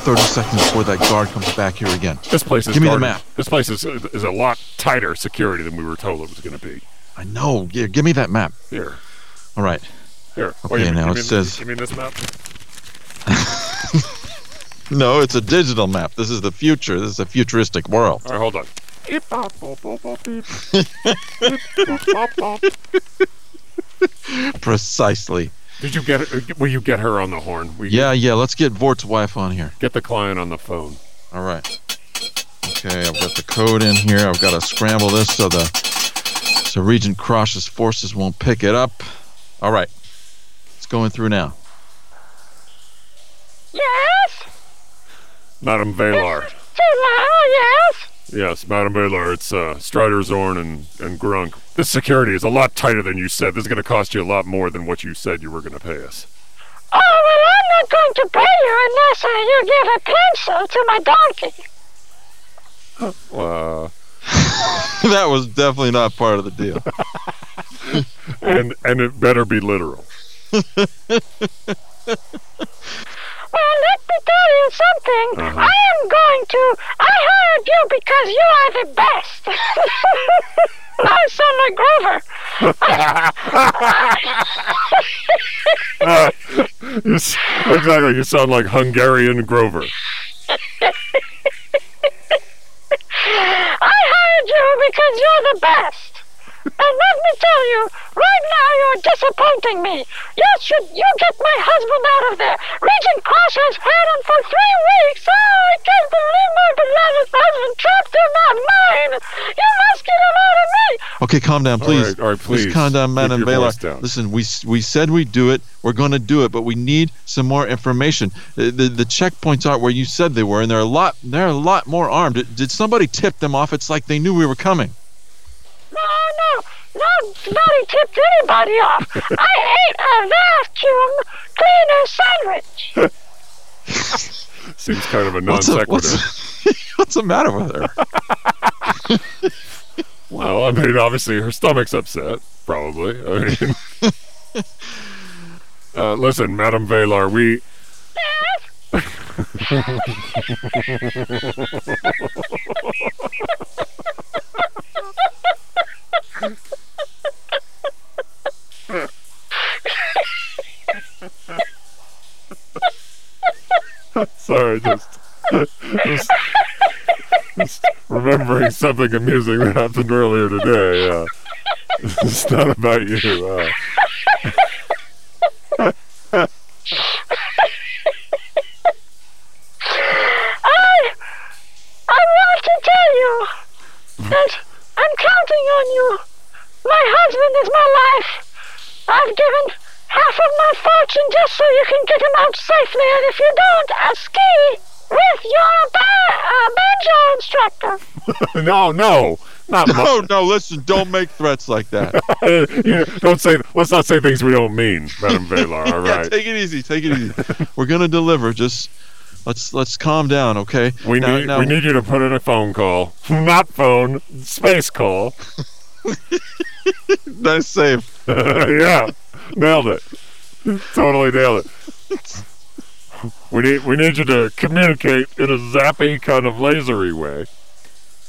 We got about 30 seconds before that guard comes back here again. This place is Give me the map. This place is is a lot tighter security than we were told it was going to be. I know. Yeah, give me that map. Here, All right. here. Okay, you, now it says- You mean this map? No, it's a digital map. This is the future. This is a futuristic world. All right, hold on. Precisely. Did you get? her- Will you get her on the horn? Will you Yeah, yeah. Let's get Vort's wife on here. Get the client on the phone. All right. Okay, I've got the code in here. I've got to scramble this so the so Regent Cross's forces won't pick it up. All right. It's going through now. Yes? Madame Valar. Too loud, yes? Yes, Madame Valar. It's uh, Strider, Zorn, and, and Grunk. This security is a lot tighter than you said. This is going to cost you a lot more than what you said you were going to pay us. Oh, well, I'm not going to pay you unless uh, you give a pencil to my donkey. Uh, that was definitely not part of the deal. and and it better be literal. Well, let me tell you something. Uh-huh. I am going to. I hired you because you are the best. I sound like Grover. You exactly. You sound like Hungarian Grover. I hired you because you're the best. And let me tell you, right now you're disappointing me. You should you get my husband out of there. Regent Cross has had him for three weeks. Oh, I can't believe my beloved husband trapped in that mine. You must get him out of me. Okay, calm down, please. right, all right, please. please calm down, Keep Madam Baylor. Listen, we we said we'd do it. We're going to do it, but we need some more information. The, the the checkpoints aren't where you said they were, and they're a lot they're a lot more armed. Did, did somebody tip them off? It's like they knew we were coming. No, no, no, nobody tipped anybody off. I ate a vacuum cleaner sandwich. Seems kind of a non What's sequitur. what's, what's the matter with her? Well, I mean, obviously her stomach's upset. Probably. I mean, uh, listen, Madame Valar, we. Sorry, just, just, just remembering something amusing that happened earlier today. Uh, it's not about you. Uh, I, I want to tell you that I'm counting on you. My husband is my life. I've given half of my fortune just so you can get him out safely, and if you don't, I'll ski with your ba- uh, banjo instructor. no, no, not my, No, no, listen, don't make threats like that. you know, don't say. Let's not say things we don't mean, Madame Valar. All Yeah, right. take it easy, take it easy. We're gonna deliver. Just let's let's calm down, okay? We Now- need now- we need you to put in a phone call, not phone, space call. Nice save. yeah, nailed it. Totally nailed it. We need we need you to communicate in a zappy kind of lasery way,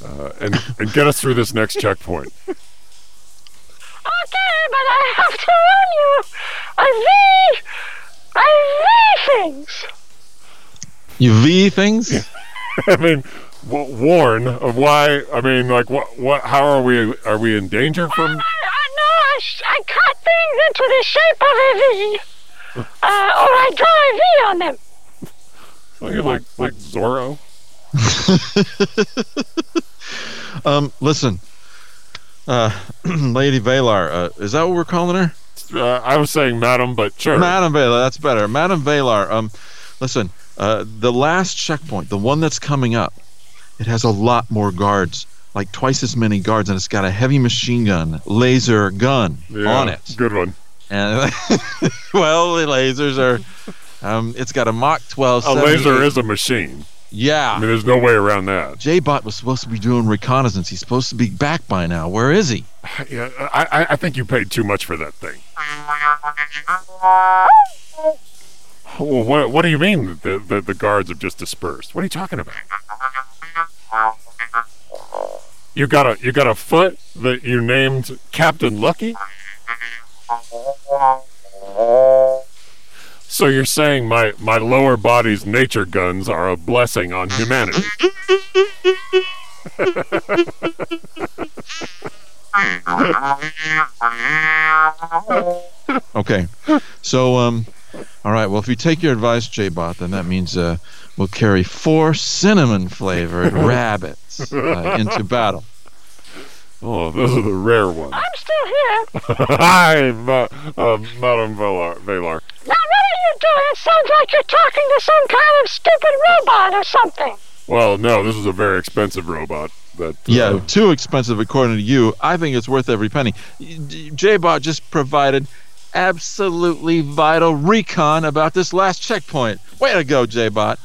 uh, and and get us through this next checkpoint. Okay, but I have to warn you. I V, I V things. You V things? Yeah. I mean, w- warn of why? I mean, like what? What? How are we? Are we in danger from? I, I know I, I cut things into the shape of a V. Uh, or I draw a V on them. Like like, like Zorro? Um, listen. Uh, Lady Valar, uh, is that what we're calling her? Uh, I was saying Madam, but sure. Madam Valar, that's better. Madam Valar, um, listen, uh, the last checkpoint, the one that's coming up, it has a lot more guards, like twice as many guards, and it's got a heavy machine gun, laser gun Yeah, on it. Good one. And well, the lasers are. Um, it's got a Mach 12. A laser is a machine. Yeah. I mean, there's no way around that. J-Bot was supposed to be doing reconnaissance. He's supposed to be back by now. Where is he? Yeah, I, I- I think you paid too much for that thing. Well, what, what do you mean the, the, the guards have just dispersed? What are you talking about? You got a you got a foot that you named Captain Lucky? So you're saying my, my lower body's nature guns are a blessing on humanity? Okay. So, um, all right. Well, if you take your advice, J-Bot, then that means uh, we'll carry four cinnamon-flavored rabbits uh, into battle. Oh, those are the rare ones. I'm still here. Hi, Ma- uh, Madame Velar. Velar. Now, what are you doing? It sounds like you're talking to some kind of stupid robot or something. Well, no, this is a very expensive robot. That uh, Yeah, too expensive according to you. I think it's worth every penny. J-Bot just provided absolutely vital recon about this last checkpoint. Way to go, J-Bot.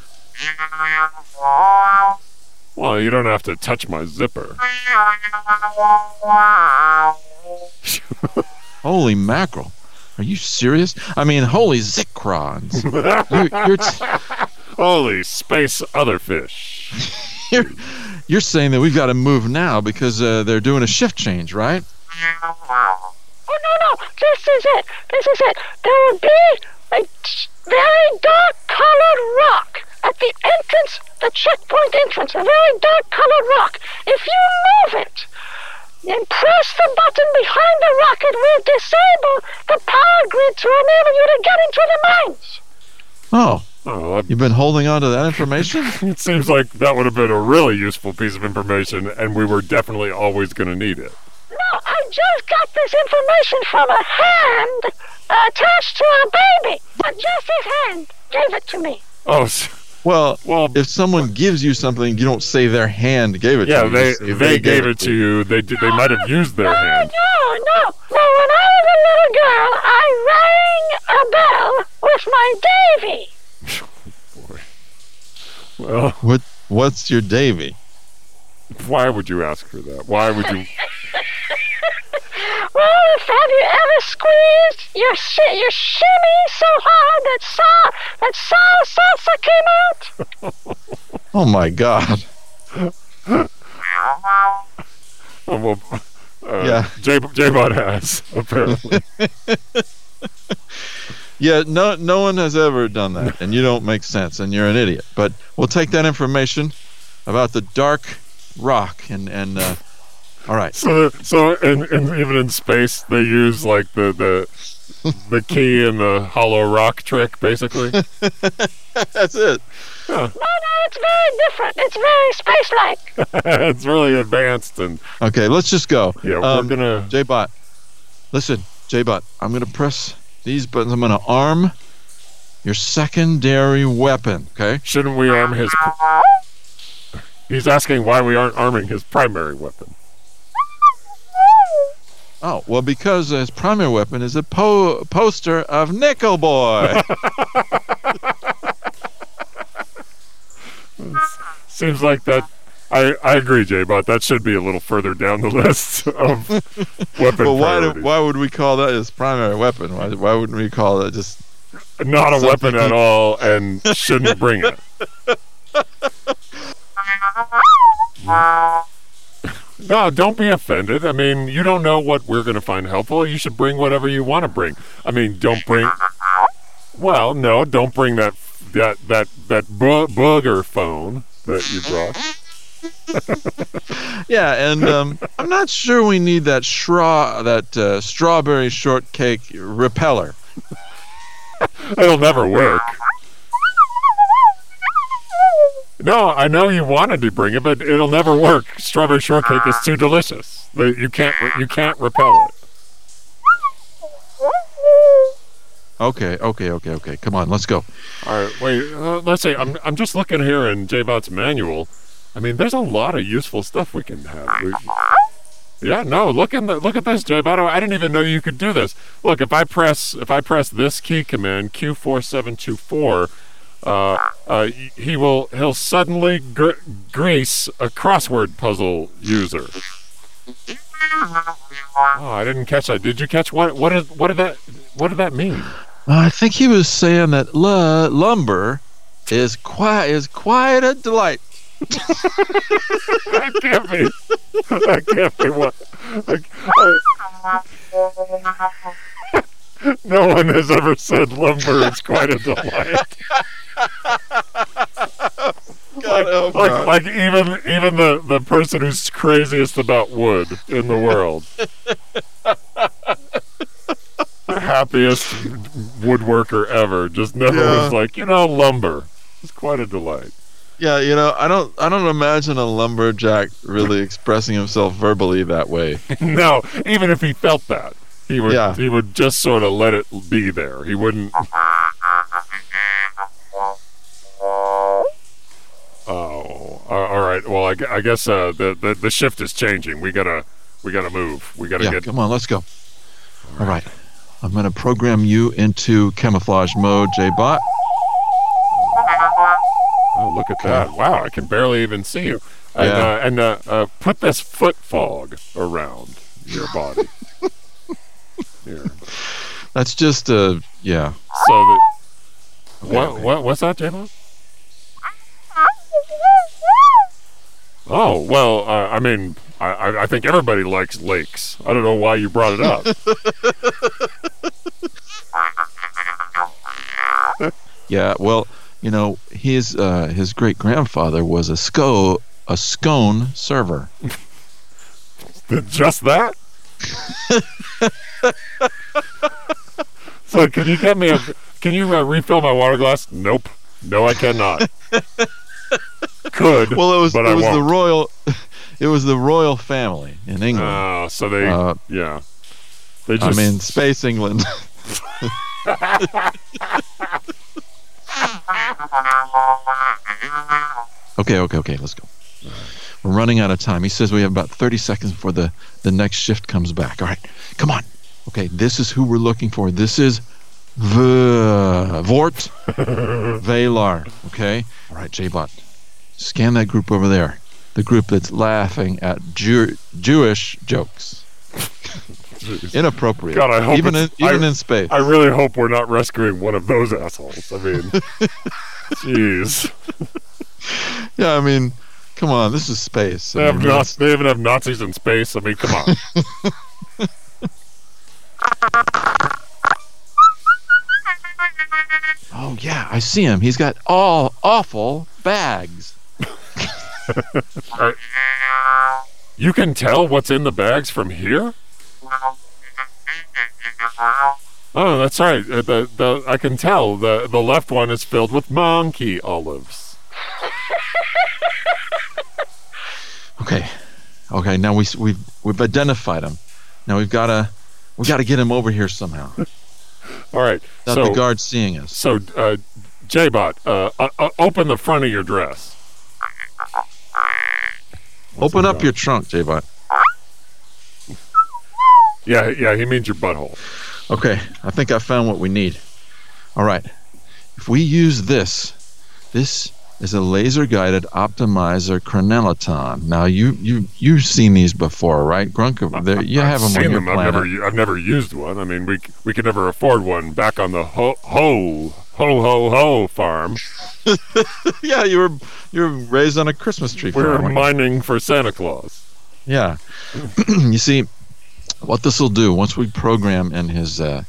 Well, you don't have to touch my zipper. Holy mackerel. Are you serious? I mean, holy zickrons. You're, you're, t- Holy space other fish. you're, you're saying that we've got to move now because uh, they're doing a shift change, right? Oh, no, no. This is it. This is it. There will be a t- very dark colored rock at the entrance, the checkpoint entrance. A very dark colored rock. If you move it and press the button behind the rock, it will disable the power grid to enable you to get into the mines. Oh, Oh, you've been holding on to that information? it seems like that would have been a really useful piece of information, and we were definitely always going to need it. No, I just got this information from a hand attached to a baby. But just his hand gave it to me. Oh, s- Well, well, if someone gives you something, you don't say their hand gave it yeah, to you. Yeah, they they gave it to you. They did, they might have used their No, hand. no, no. Well, when I was a little girl, I rang a bell with my Davy. Boy. Well, What? What's your Davy? why would you ask for that? Why would you? Well, if have you ever squeezed your shi- your shimmy so hard that saw that sour salsa came out? Oh my God! Oh, well, uh, Yeah. J J-Bot has apparently. Yeah, no, no one has ever done that, and you don't make sense, and you're an idiot. But we'll take that information about the dark rock, and and uh, all right. So, so, and, and even in space, they use like the the the key and the hollow rock trick, basically. That's it. No, no, it's very different. It's very space-like. it's really advanced, and Okay, let's just go. yeah, Um, we're gonna. J-Bot, listen, J-Bot, I'm gonna press these buttons. I'm gonna arm your secondary weapon. Okay. Shouldn't we arm his? He's asking why we aren't arming his primary weapon. Oh well, because his primary weapon is a po- poster of Nickel Boy. Seems like that. I, I agree, Jay, but that should be a little further down the list of weapon but why do, why would we call that his primary weapon? Why why wouldn't we call it just? Not a weapon at all, and shouldn't bring it. No, don't be offended. I mean, you don't know what we're going to find helpful. You should bring whatever you want to bring. I mean, don't bring. Well, no, don't bring that that that that bo- booger phone that you brought. Yeah, and um, I'm not sure we need that straw that uh, strawberry shortcake repeller. It'll never work. No, I know you wanted to bring it, but it'll never work. Strawberry shortcake is too delicious. You can't you can't repel it. Okay, okay, okay, okay. Come on, let's go. All right, wait. Uh, let's see. I'm I'm just looking here in JBot's manual. I mean, there's a lot of useful stuff we can have. We, yeah, no. Look in the look at this, JBot. I didn't even know you could do this. Look, if I press if I press this key command Q4724, uh, uh, he will he'll suddenly gr- grease a crossword puzzle user. Oh, I didn't catch that. Did you catch what? What did what did that what did that mean? I think he was saying that lu- lumber is quite is quite a delight. that can't be. That can't be what. I- I- no one has ever said lumber is quite a delight. God, Like, oh, like even even the, the person who's craziest about wood in the world. the happiest woodworker ever. Just never Yeah. was like, you know, lumber. It's quite a delight. Yeah, you know, I don't I don't imagine a lumberjack really expressing himself verbally that way. no, even if he felt that, he would Yeah. he would just sort of let it be there. He wouldn't. Right. Well, I, I guess uh, the, the the shift is changing. We gotta we gotta move. We gotta Yeah, get. come on, let's go. All right. I'm going to program you into camouflage mode, J-Bot. Oh, look at that! Wow, I can barely even see you. And Yeah. uh, and uh, uh, put this foot fog around your body. Here, That's just uh yeah. so that. Okay, what, what what's that, J-Mo? Oh well, uh, I mean, I, I think everybody likes lakes. I don't know why you brought it up. Yeah, well, you know, his uh his great grandfather was a sco a scone server. Just that? so can you get me a? Can you uh, refill my water glass? Nope. No, I cannot. Could. Well, it was but it I was the won't. royal it was the royal family in England. Oh, so they. Uh, yeah. They just I mean, Space England. okay, okay, okay. Let's go. We're running out of time. He says we have about 30 seconds before the, the next shift comes back. All right, come on. Okay, this is who we're looking for. This is v- Vort Valar. Okay? All right, J-Bot. Scan that group over there. The group that's laughing at Jew- Jewish jokes. Inappropriate. God, I hope even in, even I- in space. I really hope we're not rescuing one of those assholes. I mean, jeez. Yeah, I mean, come on, this is space. They have mean, Naz- they even have Nazis in space. I mean, come on. oh yeah, I see him. He's got all awful bags. You can tell what's in the bags from here? Oh, that's right. Uh, the, the, I can tell the, the left one is filled with monkey olives. Okay, okay. Now we, we've, we've identified him. Now we've got to we got to get him over here somehow. All right. Without so, the guards seeing us. so uh, J-Bot, uh, uh, open the front of your dress. Open up your trunk, J-Bot. Yeah, yeah, he means your butthole. Okay, I think I found what we need. All right, if we use this, this is a laser-guided optimizer chronelaton. Now you you you've seen these before, right, Grunk? There, you have I've them on seen your them. I've never, I've never used one. I mean, we we could never afford one back on the ho ho ho ho ho farm. yeah, you were you were raised on a Christmas tree We were farm. you? mining for Santa Claus. Yeah. you see, what this will do once we program in his uh,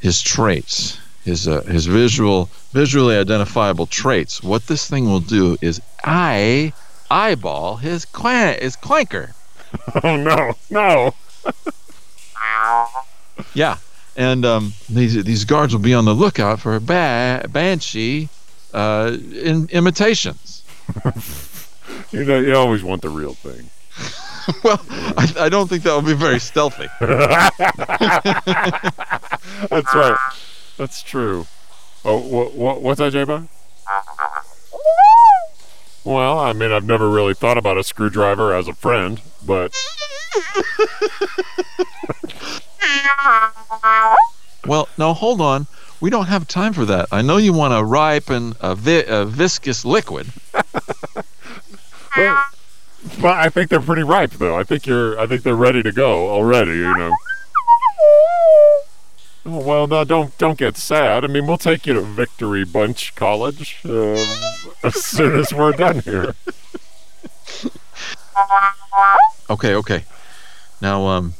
his traits, his uh, his visual visually identifiable traits, what this thing will do is I eyeball his clan his clanker. Oh no, no! Yeah. And um, these these guards will be on the lookout for ba- banshee uh, in, imitations. You know, you always want the real thing. well, I, I don't think that will be very stealthy. That's right. That's true. Oh, what, what, what's that, J-Bone? Well, I mean, I've never really thought about a screwdriver as a friend, but Well, no, hold on. We don't have time for that. I know you want to ripen a, vi- a viscous liquid. well, well, I think they're pretty ripe, though. I think you're, I think they're ready to go already. You know. Oh, well, no, don't don't get sad. I mean, we'll take you to Victory Bunch College uh, as soon as we're done here. Okay, okay. Now, um,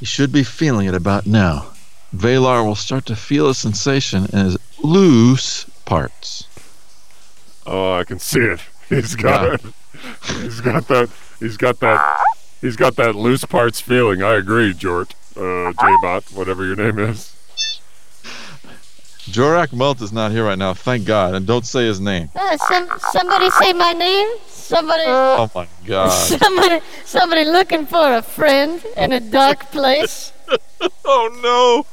you should be feeling it about now. Valar will start to feel a sensation in his loose parts. Oh, I can see it. He's got it. He's got that. He's got that. He's got that loose parts feeling. I agree, Jort. Uh, J-Bot, whatever your name is. Jorak Melt is not here right now, thank God, and don't say his name. Uh, some, somebody say my name? Somebody, Oh my God. somebody, somebody looking for a friend in a dark place. oh no.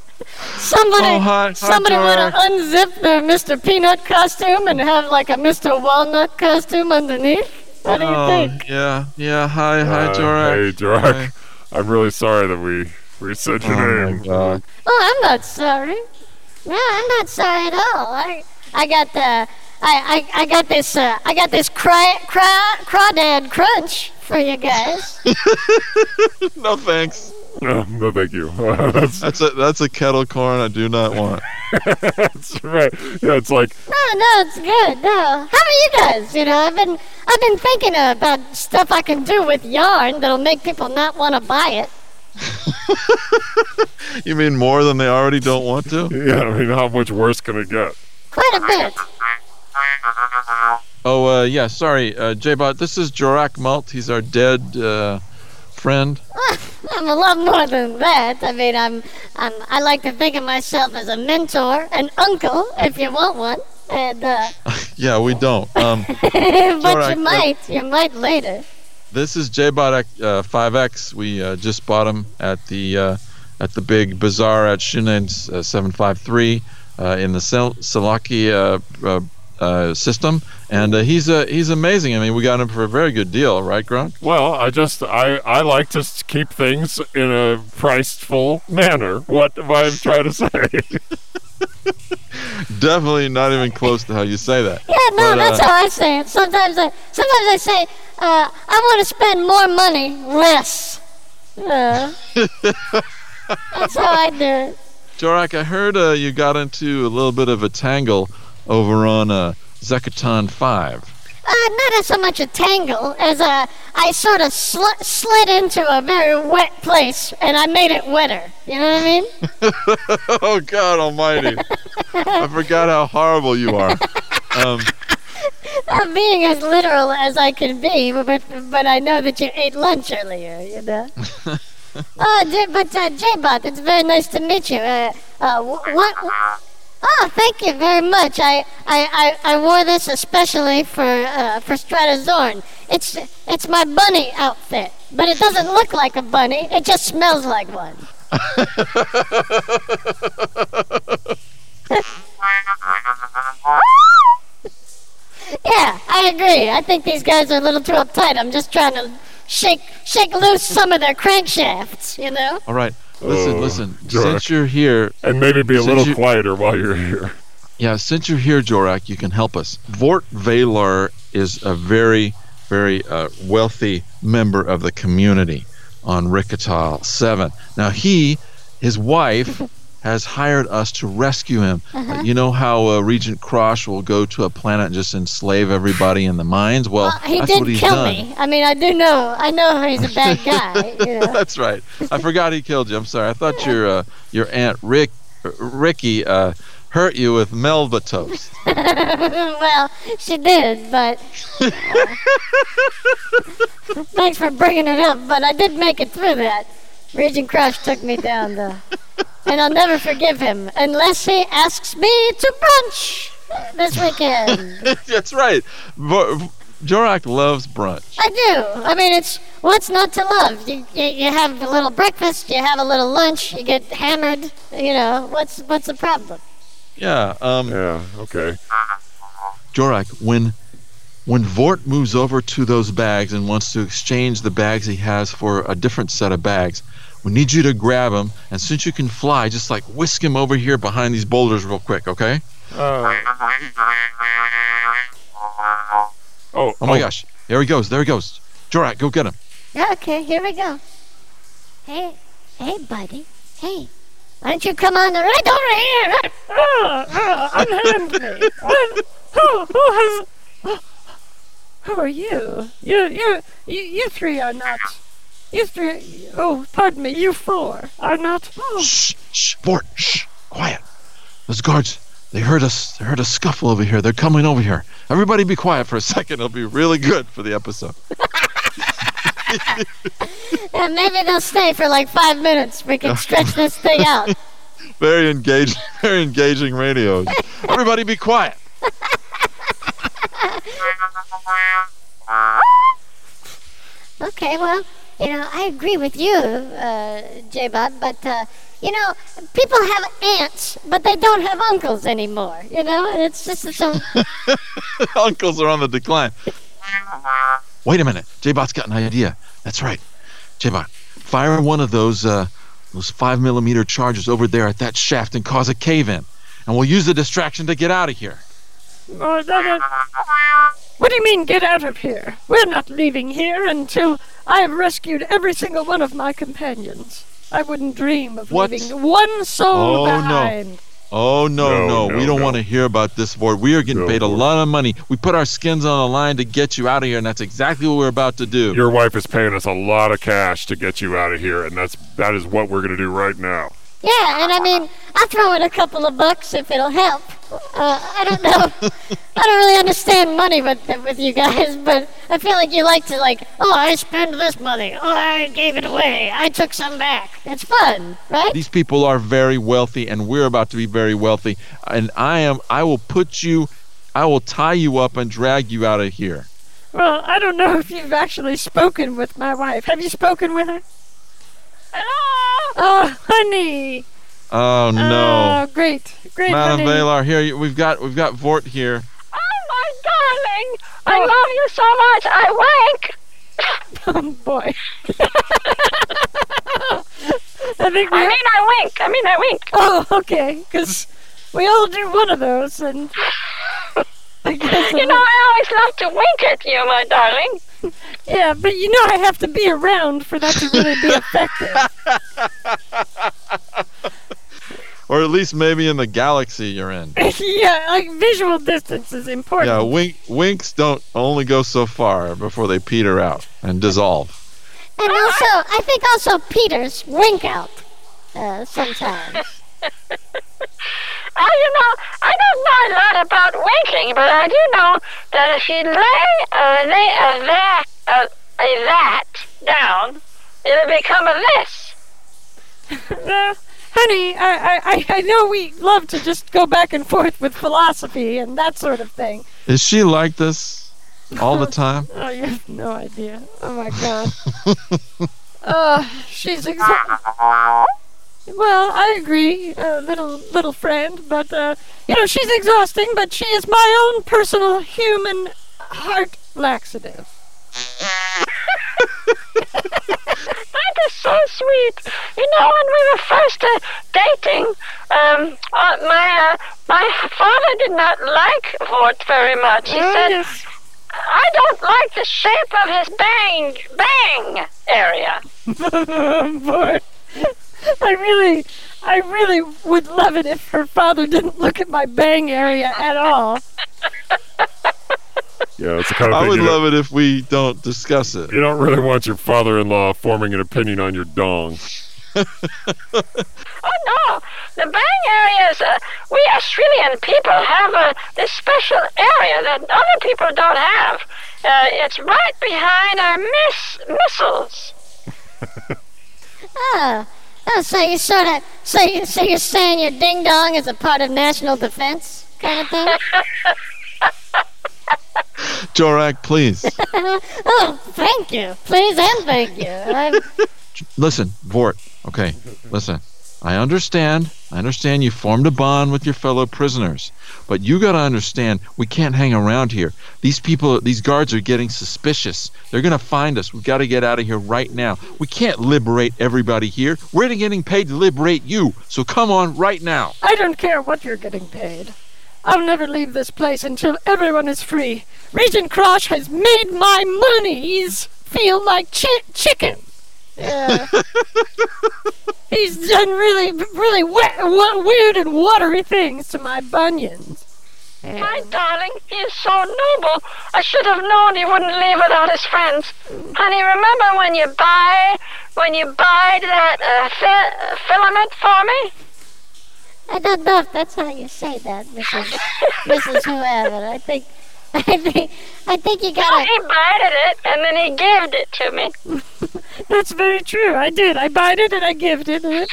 Somebody, Oh, hi- hi, somebody want to Jorak. unzip their Mr. Peanut costume and have like a Mr. Walnut costume underneath. What do you Oh, think? yeah, yeah. Hi, hi, Uh, Jorak. Hey, Jorak. I'm really sorry that we we said your Oh name. my God. Oh, I'm not sorry. No, I'm not sorry at all. I, I got the, I, I, I got this, uh, I got this cry, cry, crawdad crunch for you guys. No thanks. No, no, thank you. that's, That's a that's a kettle corn I do not want. that's right. Yeah, it's like No, no, it's good. No, how are you guys? You know, I've been, I've been thinking about stuff I can do with yarn that'll make people not want to buy it. You mean more than they already don't want to? Yeah, I mean, how much worse can it get? Quite a bit. Oh, uh, yeah. Sorry, uh, J-Bot. This is Jorak Malt. He's our dead uh, friend. I'm a lot more than that. I mean, I'm, I'm, I like to think of myself as a mentor, an uncle, if you want one. And, uh, Yeah, we don't. Um, but Alright, you uh, might, you might later. This is J-Bot uh, 5X. We uh, just bought him at the uh, at the big bazaar at Shunen's uh, 753 uh, in the Sel- Salaki uh, system, and he's uh, he's amazing. I mean, we got him for a very good deal, right, Grunk? Well, I just I I like to keep things in a priceful manner. What am I trying to say? Definitely not even close to how you say that. Yeah, no, But, that's uh, how I say it. Sometimes I, sometimes I say, uh, I want to spend more money, less. Uh, that's how I do it. Jorak, I heard uh, you got into a little bit of a tangle over on uh, Zekatan 5. Uh, not as so much a tangle as a, I sort of sl- slid into a very wet place and I made it wetter. You know what I mean? oh God Almighty! I forgot how horrible you are. Um, I'm being as literal as I can be, but but I know that you ate lunch earlier. You know. oh, but uh, J-Bot, it's very nice to meet you. Uh, uh, wh- what? Oh, thank you very much. I I, I, I wore this especially for uh, for Stratazorn. It's it's my bunny outfit, but it doesn't look like a bunny. It just smells like one. Yeah, I agree. I think these guys are a little too uptight. I'm just trying to shake shake loose some of their crankshafts, you know? all right, listen, Oh, listen. Jorak. Since you're here, and maybe be a little you- quieter while you're here. yeah, since you're here, Jorak, you can help us. Vort Valar is a very, very uh, wealthy member of the community on Rikatal Seven. Now he, his wife. Has hired us to rescue him. Uh, you know how uh, Regent Crosh will go to a planet and just enslave everybody in the mines? Well, Well, he that's did what he's kill done. me. I mean, I do know. I know he's a bad guy. You know? That's right. I forgot he killed you. I'm sorry. I thought your uh, your aunt Rick Ricky uh, hurt you with Melba toast. well, she did, but uh, thanks for bringing it up. But I did make it through that. Regent Crush took me down, though, and I'll never forgive him unless he asks me to brunch this weekend. That's right. Vo- Jorak loves brunch. I do. I mean, it's what's not to love. You, you you have a little breakfast, you have a little lunch, you get hammered. You know, what's what's the problem? Yeah. Um, Yeah. Okay. Jorak, when when Vort moves over to those bags and wants to exchange the bags he has for a different set of bags, we need you to grab him. And since you can fly, just like whisk him over here behind these boulders real quick, okay? Uh, oh. Oh my gosh. There he goes. There he goes. Jorak, go get him. Okay, here we go. Hey, hey, buddy. Hey, Why don't you come on right over here? Oh, oh, unhand me. What? Who, who has... Who are you? You, you, you, you three are not... You three... Oh, pardon me, you four are not... Oh, Shh, shh, Bort, shh, quiet. Those guards, they heard us. They heard a scuffle over here. They're coming over here. Everybody be quiet for a second. It'll be really good for the episode. And maybe they'll stay for like five minutes. We can stretch this thing out. Very engaging, very engaging radio. Everybody be quiet. Okay, well, you know, I agree with you, uh, J-Bob, but, uh, you know, people have aunts, but they don't have uncles anymore, you know? And it's just so... Uncles are on the decline. Wait a minute. J-Bot's got an idea. That's right. J-Bot, fire one of those uh, those five millimeter charges over there at that shaft and cause a cave in, and we'll use the distraction to get out of here. Oh, no, no. What do you mean, get out of here? We're not leaving here until I have rescued every single one of my companions. I wouldn't dream of What? leaving one soul Oh, no. Oh no, No, no, no, we don't no. want to hear about this, Vort. We are getting No, paid a lot of money. We put our skins on the line to get you out of here, and that's exactly what we're about to do. Your wife is paying us a lot of cash to get you out of here, and that's that is what we're gonna do right now. Yeah, and I mean, I'll throw in a couple of bucks if it'll help. Uh, I don't know. I don't really understand money with with you guys, but I feel like you like to like, oh, I spent this money. Oh, I gave it away. I took some back. It's fun, right? These people are very wealthy, and we're about to be very wealthy. And I am. I will put you. I will tie you up and drag you out of here. Well, I don't know if you've actually spoken with my wife. Have you spoken with her? Hello? Oh, honey. Oh no, Oh, great. Great, Madam honey. Valar, here you- we've got we've got Vort here. Oh, my darling. I love you so much. I wank. oh, boy. I think we... I mean, I wink. I mean, I wink. Oh, okay. Because we all do one of those, and... I guess You know, I always love to wink at you, my darling. Yeah, but you know I have to be around for that to really be effective. Or at least maybe in the galaxy you're in. yeah, like visual distance is important. Yeah, wink winks don't only go so far before they peter out and dissolve. And also, I think also Peters wink out uh, sometimes. Oh, you know, I don't know a lot about winking, but I do know that if you lay a, lay a that, a, a that down, it'll become a this. Uh, honey, I, I, I know we love to just go back and forth with philosophy and that sort of thing. Is she like this all the time? Oh, you have no idea. Oh my god. uh, she's exa- Well, I agree, uh, little little friend, but uh, you know she's exhausting. But she is my own personal human heart laxative. That is so sweet. You know, when we were first uh, dating, um, uh, my uh, my father did not like Vort very much. He Oh, said, yes. "I don't like the shape of his bang bang area." Boy, I really, I really would love it if her father didn't look at my bang area at all. Yeah, it's the kind of I would love it if we don't discuss it. you don't really want your father-in-law forming an opinion on your dong. Oh no, the bang areas. Uh, we Australian people have uh, this special area that other people don't have. Uh, it's right behind our miss missiles. Oh, oh, so you sort of, so you, so you're saying your ding dong is a part of national defense, kind of thing? Jorak, please. oh, thank you, please and thank you. I'm, listen, Vort. Okay, listen. I understand. I understand you formed a bond with your fellow prisoners, but you got to understand we can't hang around here. These people, these guards are getting suspicious. They're going to find us. We've got to get out of here right now. We can't liberate everybody here. We're getting paid to liberate you. So come on right now. I don't care what you're getting paid. I'll never leave this place until everyone is free. Regent Crosh has made my monies feel like chi- chicken. Yeah. he's done really, really we- we- weird and watery things to my bunions. My darling, he is so noble. I should have known he wouldn't leave without his friends. Honey, remember when you buy, when you buy that uh, fi- filament for me? I don't know if that's how you say that, Mrs. Mrs. Whoever. I think, I think, I think you Oh, gotta. he bited it and then he gave it to me. That's very true. I did. I bought it and I gifted it.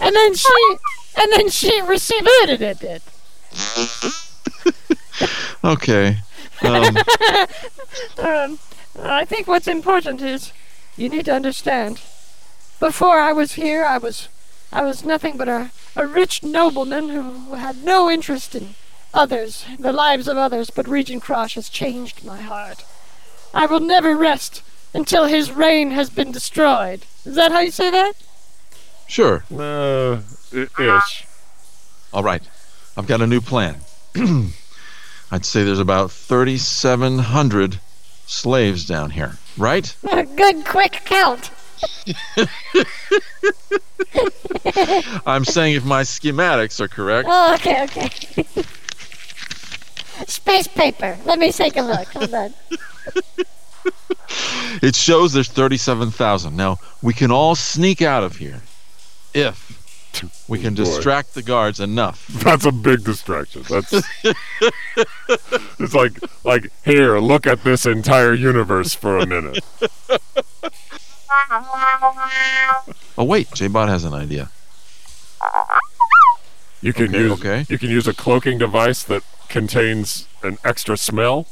and then she, and then she received it. Okay. Um, Um, I think what's important is you need to understand. Before I was here, I was, I was nothing but a, a rich nobleman who had no interest in others, the lives of others. But Regent Cross has changed my heart. I will never rest until his reign has been destroyed. Is that how you say that? sure. Uh, i- ish. All right. I've got a new plan. I'd say there's about 3,700 slaves down here, right? A good quick count. I'm saying if my schematics are correct. Oh, okay, okay. Space paper. Let me take a look. Hold on. It shows there's 37,000. Now, we can all sneak out of here if we can distract the guards enough. That's a big distraction. That's it's like like here, look at this entire universe for a minute. Oh, wait. J-Bot has an idea. You can Okay, use okay. you can use a cloaking device that contains an extra smell.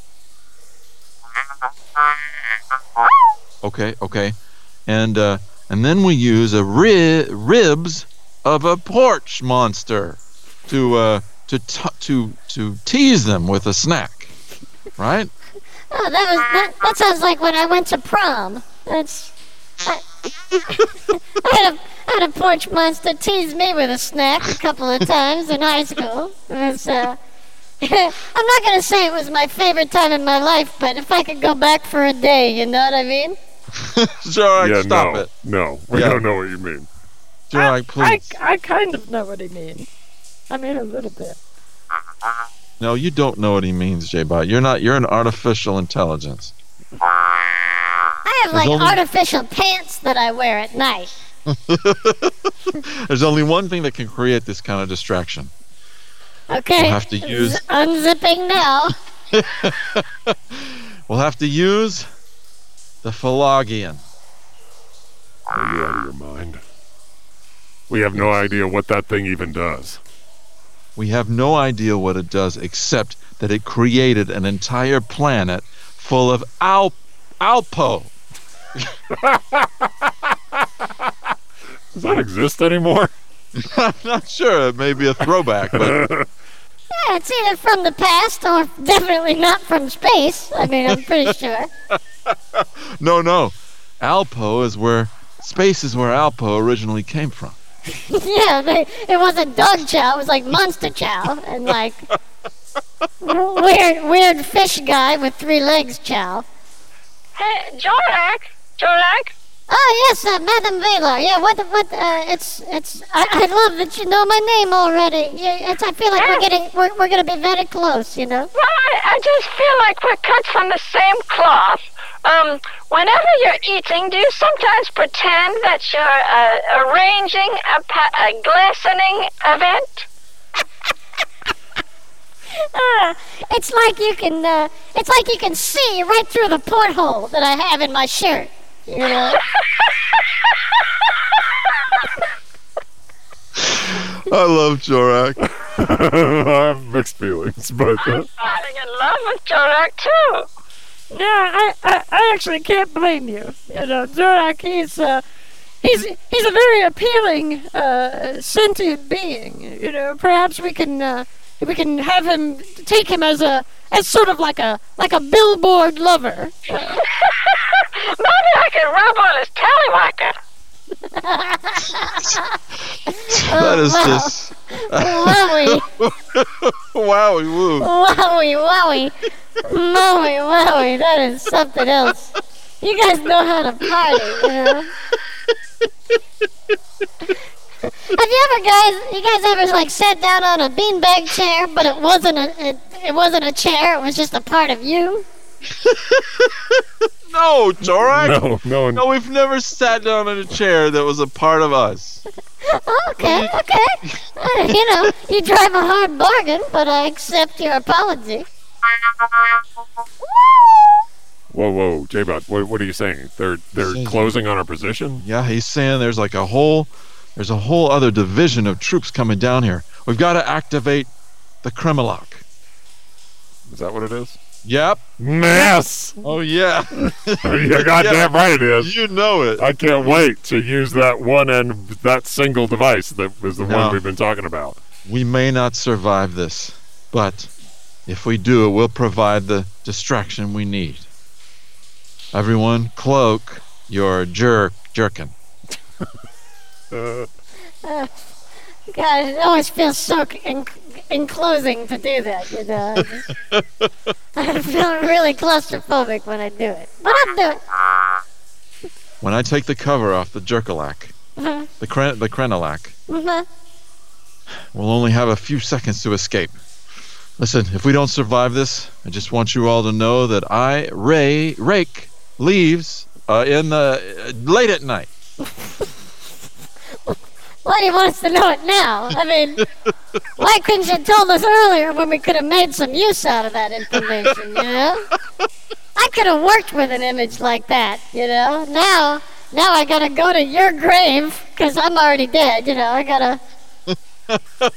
Okay, okay. And uh, and then we use a ri- ribs of a porch monster to uh, to t- to to tease them with a snack. Right? Oh, that was that. That sounds like when I went to prom. That's. I, I had a I had a porch monster tease me with a snack a couple of times in high school. It was. Uh, I'm not gonna say it was my favorite time in my life, but if I could go back for a day, you know what I mean? Jorak, yeah, stop no, it. no, we Yeah. don't know what you mean. Jorak, I, please. I kind of know what he means. I mean, a little bit. No, you don't know what he means, J-Bot. You're not. You're an artificial intelligence. I have There's like only- artificial pants that I wear at night. There's only one thing that can create this kind of distraction. Okay. We'll have to use- Z- unzipping now. We'll have to use the Phlogian. Are you out of your mind? We have no idea what that thing even does. We have no idea what it does except that it created an entire planet full of Al- Alpo. Does that exist anymore? I'm not sure. It may be a throwback, but Yeah, it's either from the past or definitely not from space. I mean, I'm pretty sure. no, no. Alpo is where space is where Alpo originally came from. yeah, they, it wasn't dog chow. It was like monster chow and like weird, weird fish guy with three legs chow. Hey, Jorak, Jorak, Oh yes, uh, Madam Valar. Yeah, what, what? Uh, it's, it's. I, I love that you know my name already. Yeah, it's, I feel like we're getting, we're, we're gonna be very close. You know. well, I, I just feel like we're cut from the same cloth. Um, whenever you're eating, do you sometimes pretend that you're uh, arranging a, pa- a glistening event? Uh, it's like you can, uh, it's like you can see right through the porthole that I have in my shirt. You know. I love Jorak. I have mixed feelings, but uh, Falling in love with Jorak too. Yeah, I, I, I actually can't blame you. You know, Zorak, he's uh, he's he's a very appealing, uh, sentient being. You know, perhaps we can uh, we can have him take him as a as sort of like a like a billboard lover. Maybe I could rub on his tallywhacker. That is just Wowie, wowie woo. wowie, wowie, wowie, wowie. That is something else. You guys know how to party, you know. have you ever guys, you guys ever like sat down on a beanbag chair, but it wasn't a, it, it wasn't a chair. It was just a part of you. No, Jorak. No, no, No, we've never sat down in a chair that was a part of us. Okay, okay. Uh, you know, you drive a hard bargain, but I accept your apology. Whoa, whoa, J-Bot, what, what are you saying? They're they're Saying- closing on our position? Yeah, he's saying there's like a whole, there's a whole other division of troops coming down here. We've got to activate the Kremlok. Is that what it is? Yep. Yes! Oh yeah. You're goddamn right it is. you know it. I can't wait to use that one and that single device that was the No. one we've been talking about. We may not survive this, but if we do, it will provide the distraction we need. Everyone, cloak your jerk jerkin. Uh, God, it always feels so en- enclosing to do that, you know. I, feel really claustrophobic when I do it. But I'll do it. When I take the cover off the jerkalak, Mhm, the kren- the krenalak, mhm. we'll only have a few seconds to escape. Listen, if we don't survive this, I just want you all to know that I, Ray, Rake, leaves uh, in the uh, late at night. Why do you want us to know it now? I mean, why couldn't you told us earlier when we could have made some use out of that information, you know? I could have worked with an image like that, you know? Now, now I gotta go to your grave, because I'm already dead, you know? I gotta...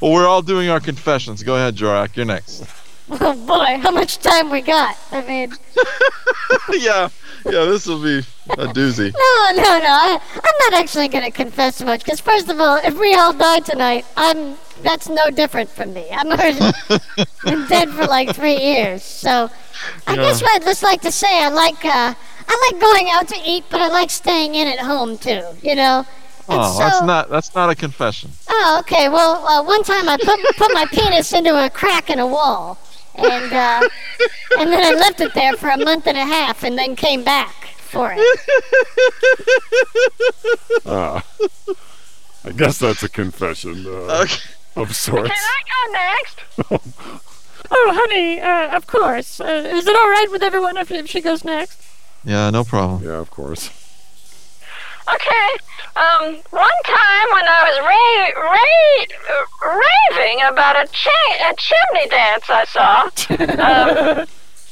Well, we're all doing our confessions. Go ahead, Jorak. You're next. Oh boy, how much time we got? I mean, yeah, yeah. This will be a doozy. no, no, no. I, I'm not actually gonna confess much, because first of all, if we all die tonight, I'm... That's no different from me. I'm already been dead for like three years, so... I Yeah. guess what I'd just like to say, I like, uh... I like going out to eat, but I like staying in at home, too, you know? And Oh, that's not that's not a confession. Oh, okay. Well, uh, one time I put put my penis into a crack in a wall, and uh, and then I left it there for a month and a half, and then came back for it. uh, I guess that's a confession uh, Okay. of sorts. Can I go next? Oh, honey, uh, of course. Uh, is it all right with everyone if, if she goes next? Yeah, no problem. Yeah, of course. Okay. Um, one time when I was ra- ra- raving about a, cha- a chimney dance I saw, um,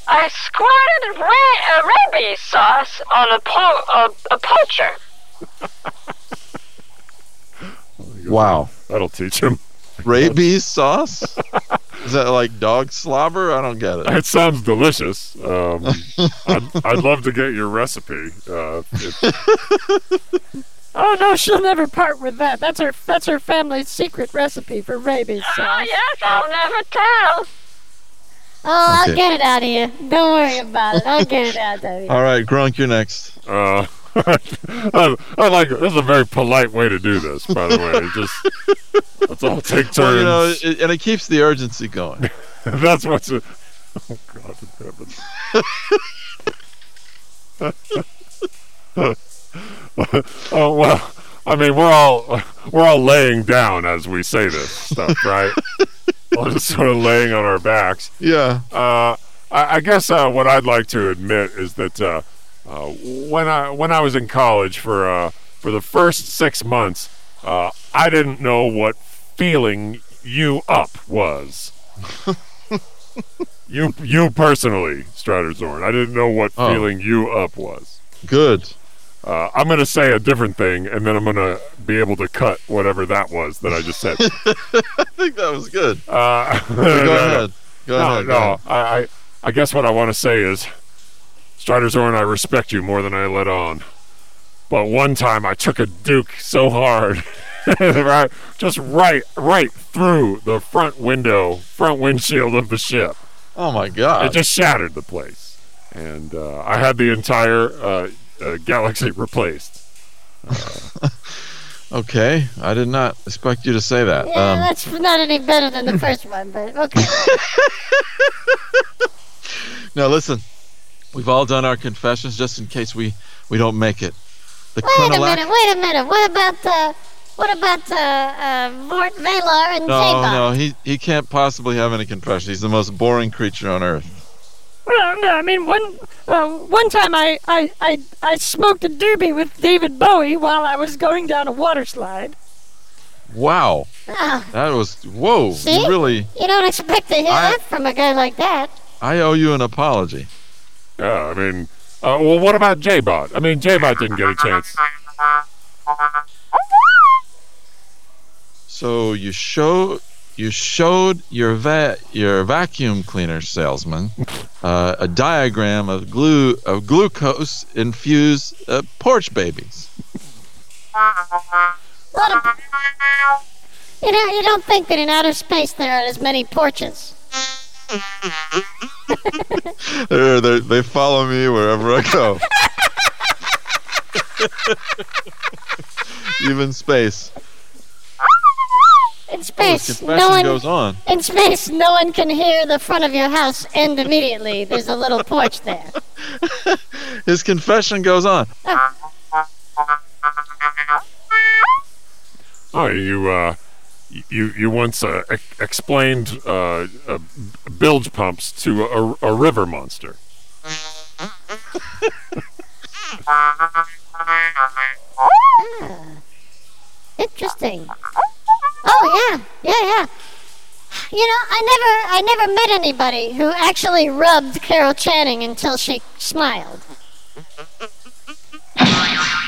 I squirted ra- rabies sauce on a, po- a, a poacher. Wow. That'll teach him. Rabies sauce? Is that like dog slobber? I don't get it. It sounds delicious. Um, I'd, I'd love to get your recipe. Uh, it, Oh no, she'll never part with that. That's her. That's her family's secret recipe for rabies Sauce. Oh, yes, I'll never tell. Oh, I'll get it out of you. Don't worry about it. I'll get it out of you. All right, Grunk, you're next. uh, I, I like it. This is a very polite way to do this, by the way. Just let's all take turns. Well, you know, it, and it keeps the urgency going. That's what's. A, oh God in heaven. oh well, I mean we're all we're all laying down as we say this stuff, right? we're just sort of laying on our backs. Yeah. Uh, I, I guess uh, what I'd like to admit is that uh, uh, when I when I was in college for uh, for the first six months, uh, I didn't know what feeling you up was. you you personally, Strider Zorn, I didn't know what Oh. feeling you up was. Good. Uh, I'm gonna say a different thing, and then I'm gonna be able to cut whatever that was that I just said. I think that was good. Uh, Go ahead. Go no, ahead. go no. ahead. I, I, I guess what I want to say is, Strider Zorn, I respect you more than I let on. But one time I took a Duke so hard, right, just right, right through the front window, front windshield of the ship. Oh my God. It just shattered the place, and uh, I had the entire uh, uh, galaxy replaced. Okay, I did not expect you to say that. Yeah, Um, that's not any better than the first one, but okay. now listen, we've all done our confessions just in case we we don't make it. The Wait a minute, wait a minute. What about the what about uh, uh, Mort Valar and No, J-Bot? no, he he can't possibly have any confession. He's the most boring creature on earth. Well, no, I mean one uh, one time I, I, I, I smoked a doobie with David Bowie while I was going down a water slide. Wow, Oh, that was whoa. See? You really, you don't expect to hear I- that from a guy like that. I owe you an apology. Yeah, I mean, uh, well, what about J-Bot? I mean, J-Bot didn't get a chance. So you show you showed your va- your vacuum cleaner salesman uh, a diagram of glue of glucose infused uh, porch babies. What a, you know, you don't think that in outer space there are as many porches. They're, they they follow me wherever I go. Even space. In space, confession no one goes on. in space, no one can hear the front of your house end immediately. There's a little porch there. His confession goes on. Oh, you uh, you you once uh, ex- explained uh, uh, bilge pumps to a, a river monster. Interesting. Oh yeah, yeah, yeah. You know, I never, I never met anybody who actually rubbed Carol Channing until she smiled.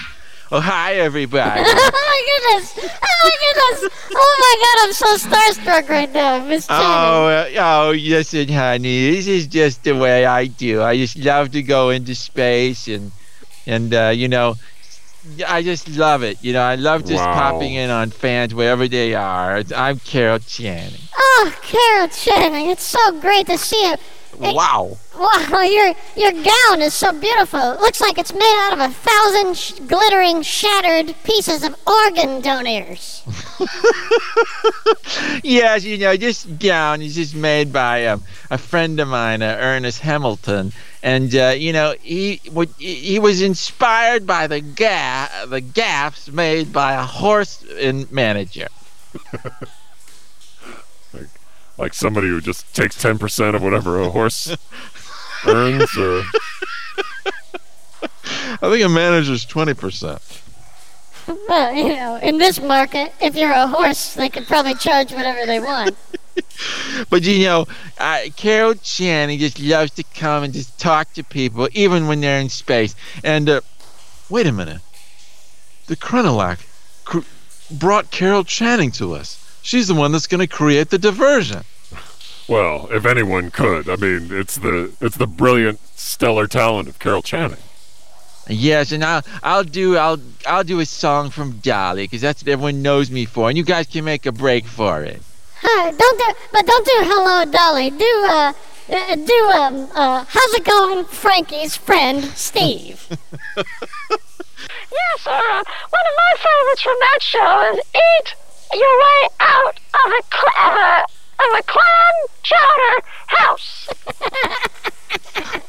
Oh hi everybody. oh my goodness! Oh my goodness! Oh my god! I'm so starstruck right now, Miss Channing. Oh, uh, oh, listen, honey. This is just the way I do. I just love to go into space and, and uh, you know, I just love it. You know, I love just Wow. popping in on fans wherever they are. I'm Carol Channing. Oh, Carol Channing! It's so great to see you. Hey, Wow. Wow, your your gown is so beautiful. It looks like it's made out of a thousand sh- glittering, shattered pieces of organ donors. Yes, you know, this gown is just made by um, a friend of mine, uh, Ernest Hamilton, and uh, you know, he would he he was inspired by the ga- the gaffs made by a horse and manager. Like somebody who just takes ten percent of whatever a horse earns, or I think a manager's twenty percent. Well, you know, in this market, if you're a horse, they could probably charge whatever they want. But you know, uh, Carol Channing just loves to come and just talk to people, even when they're in space. And uh, Wait a minute. The Krenilak cr- brought Carol Channing to us. She's the one that's going to create the diversion. well, if anyone could, I mean, it's the it's the brilliant, stellar talent of Carol Channing. yes, and I'll I'll do I'll I'll do a song from Dolly because that's what everyone knows me for, and you guys can make a break for it. Hi, don't do, but don't do hello, Dolly. Do uh, uh do um uh, how's it going, Frankie's friend Steve? Yes, sir. Uh, one of my favorites from that show is Eat Your Way Out of a, cl- of a, of a Clam Chowder House.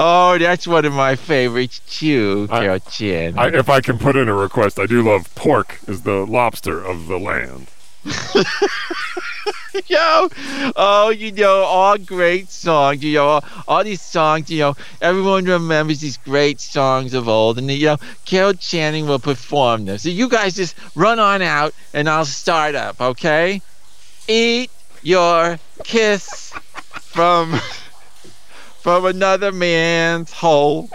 Oh, that's one of my favorites too, I- Carol Channing. I, if I can put in a request, I do love pork as the lobster of the land. Yo, oh, you know, all great songs. You know, all, all these songs. You know, everyone remembers these great songs of old, and you know, Carol Channing will perform them. So you guys just run on out, and I'll start up. Okay? Eat your kiss from from another man's hole.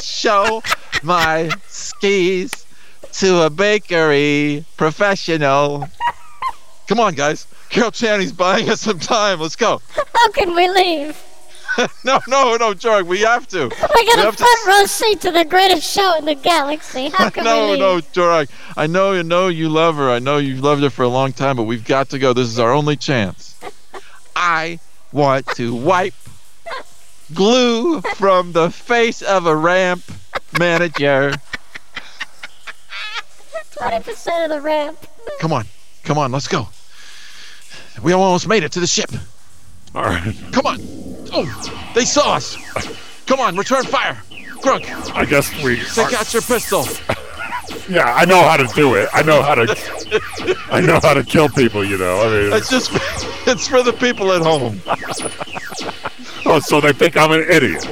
Show my skis to a bakery professional. Come on, guys. Carol Channing's buying us some time. Let's go. How can we leave? No, no, no, George. We have to. We got a have to front row seat to the greatest show in the galaxy. How can we leave? no, no, Jorak. I know you know you love her. I know you've loved her for a long time, but we've got to go. This is our only chance. I want to wipe glue from the face of a ramp manager. Twenty percent of the ramp. Come on. Come on, let's go. We almost made it to the ship. All right. Come on. Oh, they saw us. Come on, return fire. Grunk, I guess we. take out your pistol. Yeah, I know how to do it. I know how to. I know how to kill people. You know. I mean, It's just it's for the people at home. oh, so they think I'm an idiot.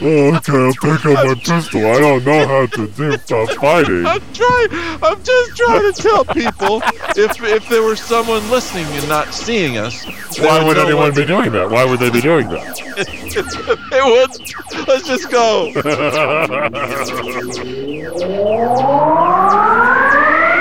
Oh, okay, I'll take out my pistol. I don't know how to do stop fighting. I'm trying. I'm just trying to tell people if if there were someone listening and not seeing us. Why would know anyone be doing that? Why would they be doing that? They would. Let's just go.